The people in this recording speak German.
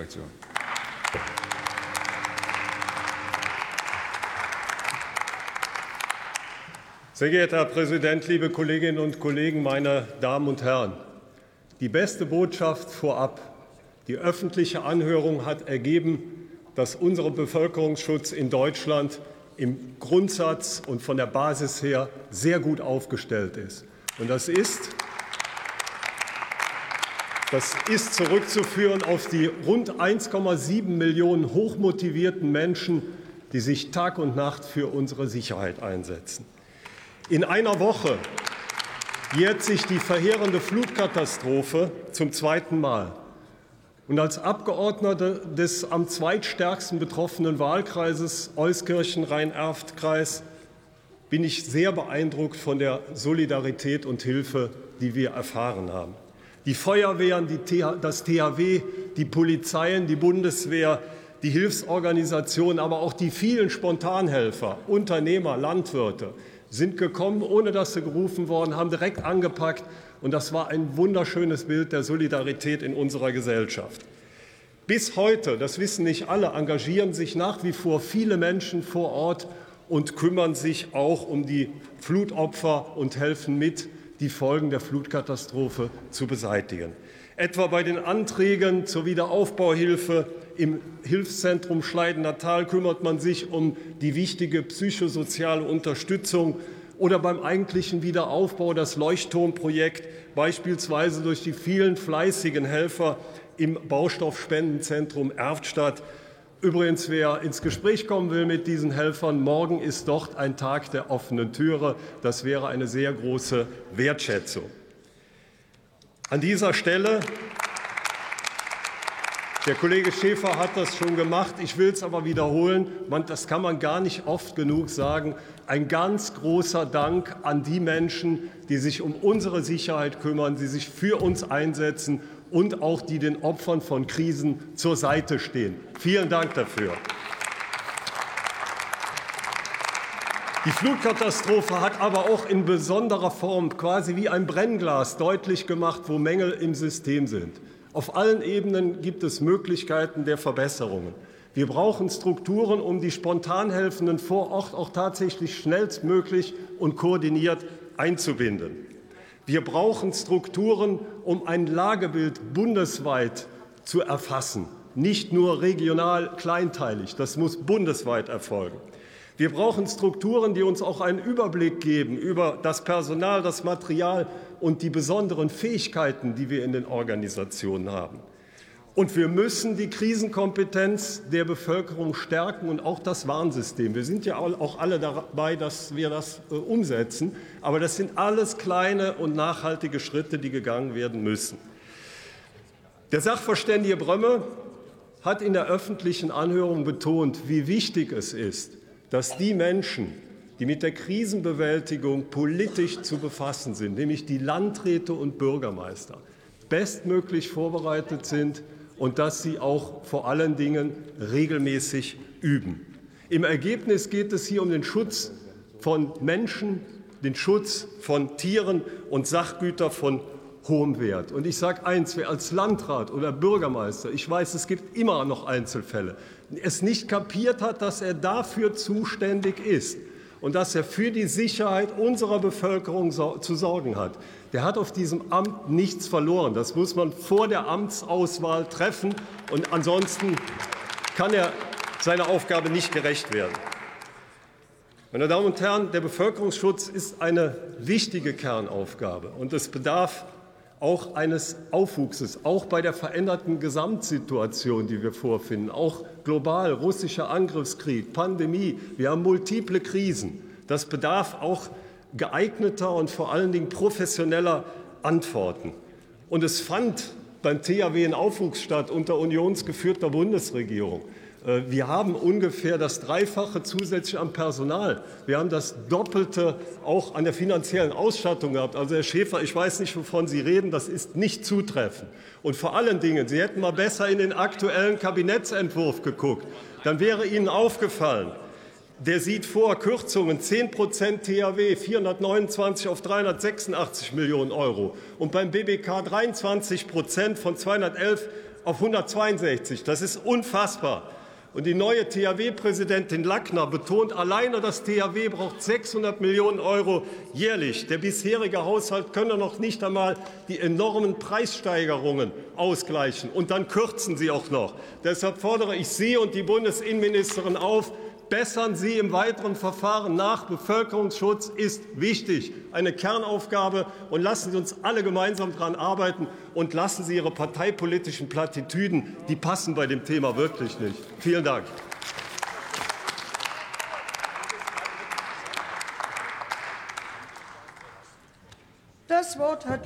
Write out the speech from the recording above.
SPD-Fraktion. Sehr geehrter Herr Präsident, liebe Kolleginnen und Kollegen, meine Damen und Herren! Die beste Botschaft vorab. Die öffentliche Anhörung hat ergeben, dass unser Bevölkerungsschutz in Deutschland im Grundsatz und von der Basis her sehr gut aufgestellt ist. Und das ist, das ist zurückzuführen auf die rund 1,7 Millionen hochmotivierten Menschen, die sich Tag und Nacht für unsere Sicherheit einsetzen. In einer Woche jährt sich die verheerende Flutkatastrophe zum zweiten Mal. Und als Abgeordneter des am zweitstärksten betroffenen Wahlkreises Euskirchen-Rhein-Erft-Kreis bin ich sehr beeindruckt von der Solidarität und Hilfe, die wir erfahren haben. Die Feuerwehren, die das THW, die Polizeien, die Bundeswehr, die Hilfsorganisationen, aber auch die vielen Spontanhelfer, Unternehmer, Landwirte sind gekommen, ohne dass sie gerufen worden, haben direkt angepackt und das war ein wunderschönes Bild der Solidarität in unserer Gesellschaft. Bis heute, das wissen nicht alle, engagieren sich nach wie vor viele Menschen vor Ort und kümmern sich auch um die Flutopfer und helfen mit, die Folgen der Flutkatastrophe zu beseitigen. Etwa bei den Anträgen zur Wiederaufbauhilfe im Hilfszentrum Schleidener Tal kümmert man sich um die wichtige psychosoziale Unterstützung oder beim eigentlichen Wiederaufbau das Leuchtturmprojekt, beispielsweise durch die vielen fleißigen Helfer im Baustoffspendenzentrum Erftstadt. Übrigens, wer ins Gespräch kommen will mit diesen Helfern, morgen ist dort ein Tag der offenen Türe. Das wäre eine sehr große Wertschätzung. An dieser Stelle der Kollege Schäfer hat das schon gemacht. Ich will es aber wiederholen. Man, das kann man gar nicht oft genug sagen. Ein ganz großer Dank an die Menschen, die sich um unsere Sicherheit kümmern, die sich für uns einsetzen und auch die den Opfern von Krisen zur Seite stehen. Vielen Dank dafür. Die Flutkatastrophe hat aber auch in besonderer Form quasi wie ein Brennglas deutlich gemacht, wo Mängel im System sind. Auf allen Ebenen gibt es Möglichkeiten der Verbesserungen. Wir brauchen Strukturen, um die Spontanhelfenden vor Ort auch tatsächlich schnellstmöglich und koordiniert einzubinden. Wir brauchen Strukturen, um ein Lagebild bundesweit zu erfassen, nicht nur regional kleinteilig. Das muss bundesweit erfolgen. Wir brauchen Strukturen, die uns auch einen Überblick geben über das Personal, das Material und die besonderen Fähigkeiten, die wir in den Organisationen haben. Und wir müssen die Krisenkompetenz der Bevölkerung stärken und auch das Warnsystem. Wir sind ja auch alle dabei, dass wir das äh, umsetzen. Aber das sind alles kleine und nachhaltige Schritte, die gegangen werden müssen. Der Sachverständige Brömme hat in der öffentlichen Anhörung betont, wie wichtig es ist, dass die Menschen, die mit der Krisenbewältigung politisch zu befassen sind, nämlich die Landräte und Bürgermeister, bestmöglich vorbereitet sind und dass sie auch vor allen Dingen regelmäßig üben. Im Ergebnis geht es hier um den Schutz von Menschen, den Schutz von Tieren und Sachgüter von hohem Wert. Und ich sage eins, wer als Landrat oder Bürgermeister, ich weiß, es gibt immer noch Einzelfälle, es nicht kapiert hat, dass er dafür zuständig ist und dass er für die Sicherheit unserer Bevölkerung zu sorgen hat, der hat auf diesem Amt nichts verloren. Das muss man vor der Amtsauswahl treffen. Und ansonsten kann er seiner Aufgabe nicht gerecht werden. Meine Damen und Herren, der Bevölkerungsschutz ist eine wichtige Kernaufgabe, und es bedarf auch eines Aufwuchses, auch bei der veränderten Gesamtsituation, die wir vorfinden, auch global, russischer Angriffskrieg, Pandemie, wir haben multiple Krisen. Das bedarf auch geeigneter und vor allen Dingen professioneller Antworten. Und es fand beim THW ein Aufwuchs statt unter unionsgeführter Bundesregierung. Äh, wir haben ungefähr das Dreifache zusätzlich am Personal. Wir haben das Doppelte auch an der finanziellen Ausstattung gehabt. Also Herr Schäfer, ich weiß nicht, wovon Sie reden. Das ist nicht zutreffend. Und vor allen Dingen, Sie hätten mal besser in den aktuellen Kabinettsentwurf geguckt. Dann wäre Ihnen aufgefallen, der sieht vor Kürzungen 10 Prozent THW 429 auf 386 Millionen Euro und beim BBK 23 Prozent von 211 auf 162. Das ist unfassbar. Und die neue THW-Präsidentin Lackner betont, alleine das THW braucht 600 Millionen Euro jährlich. Der bisherige Haushalt könne noch nicht einmal die enormen Preissteigerungen ausgleichen. Und dann kürzen Sie auch noch. Deshalb fordere ich Sie und die Bundesinnenministerin auf, bessern Sie im weiteren Verfahren nach. Bevölkerungsschutz ist wichtig, eine Kernaufgabe. Und lassen Sie uns alle gemeinsam daran arbeiten und lassen Sie Ihre parteipolitischen Plattitüden, die passen bei dem Thema wirklich nicht. Vielen Dank. Das Wort hat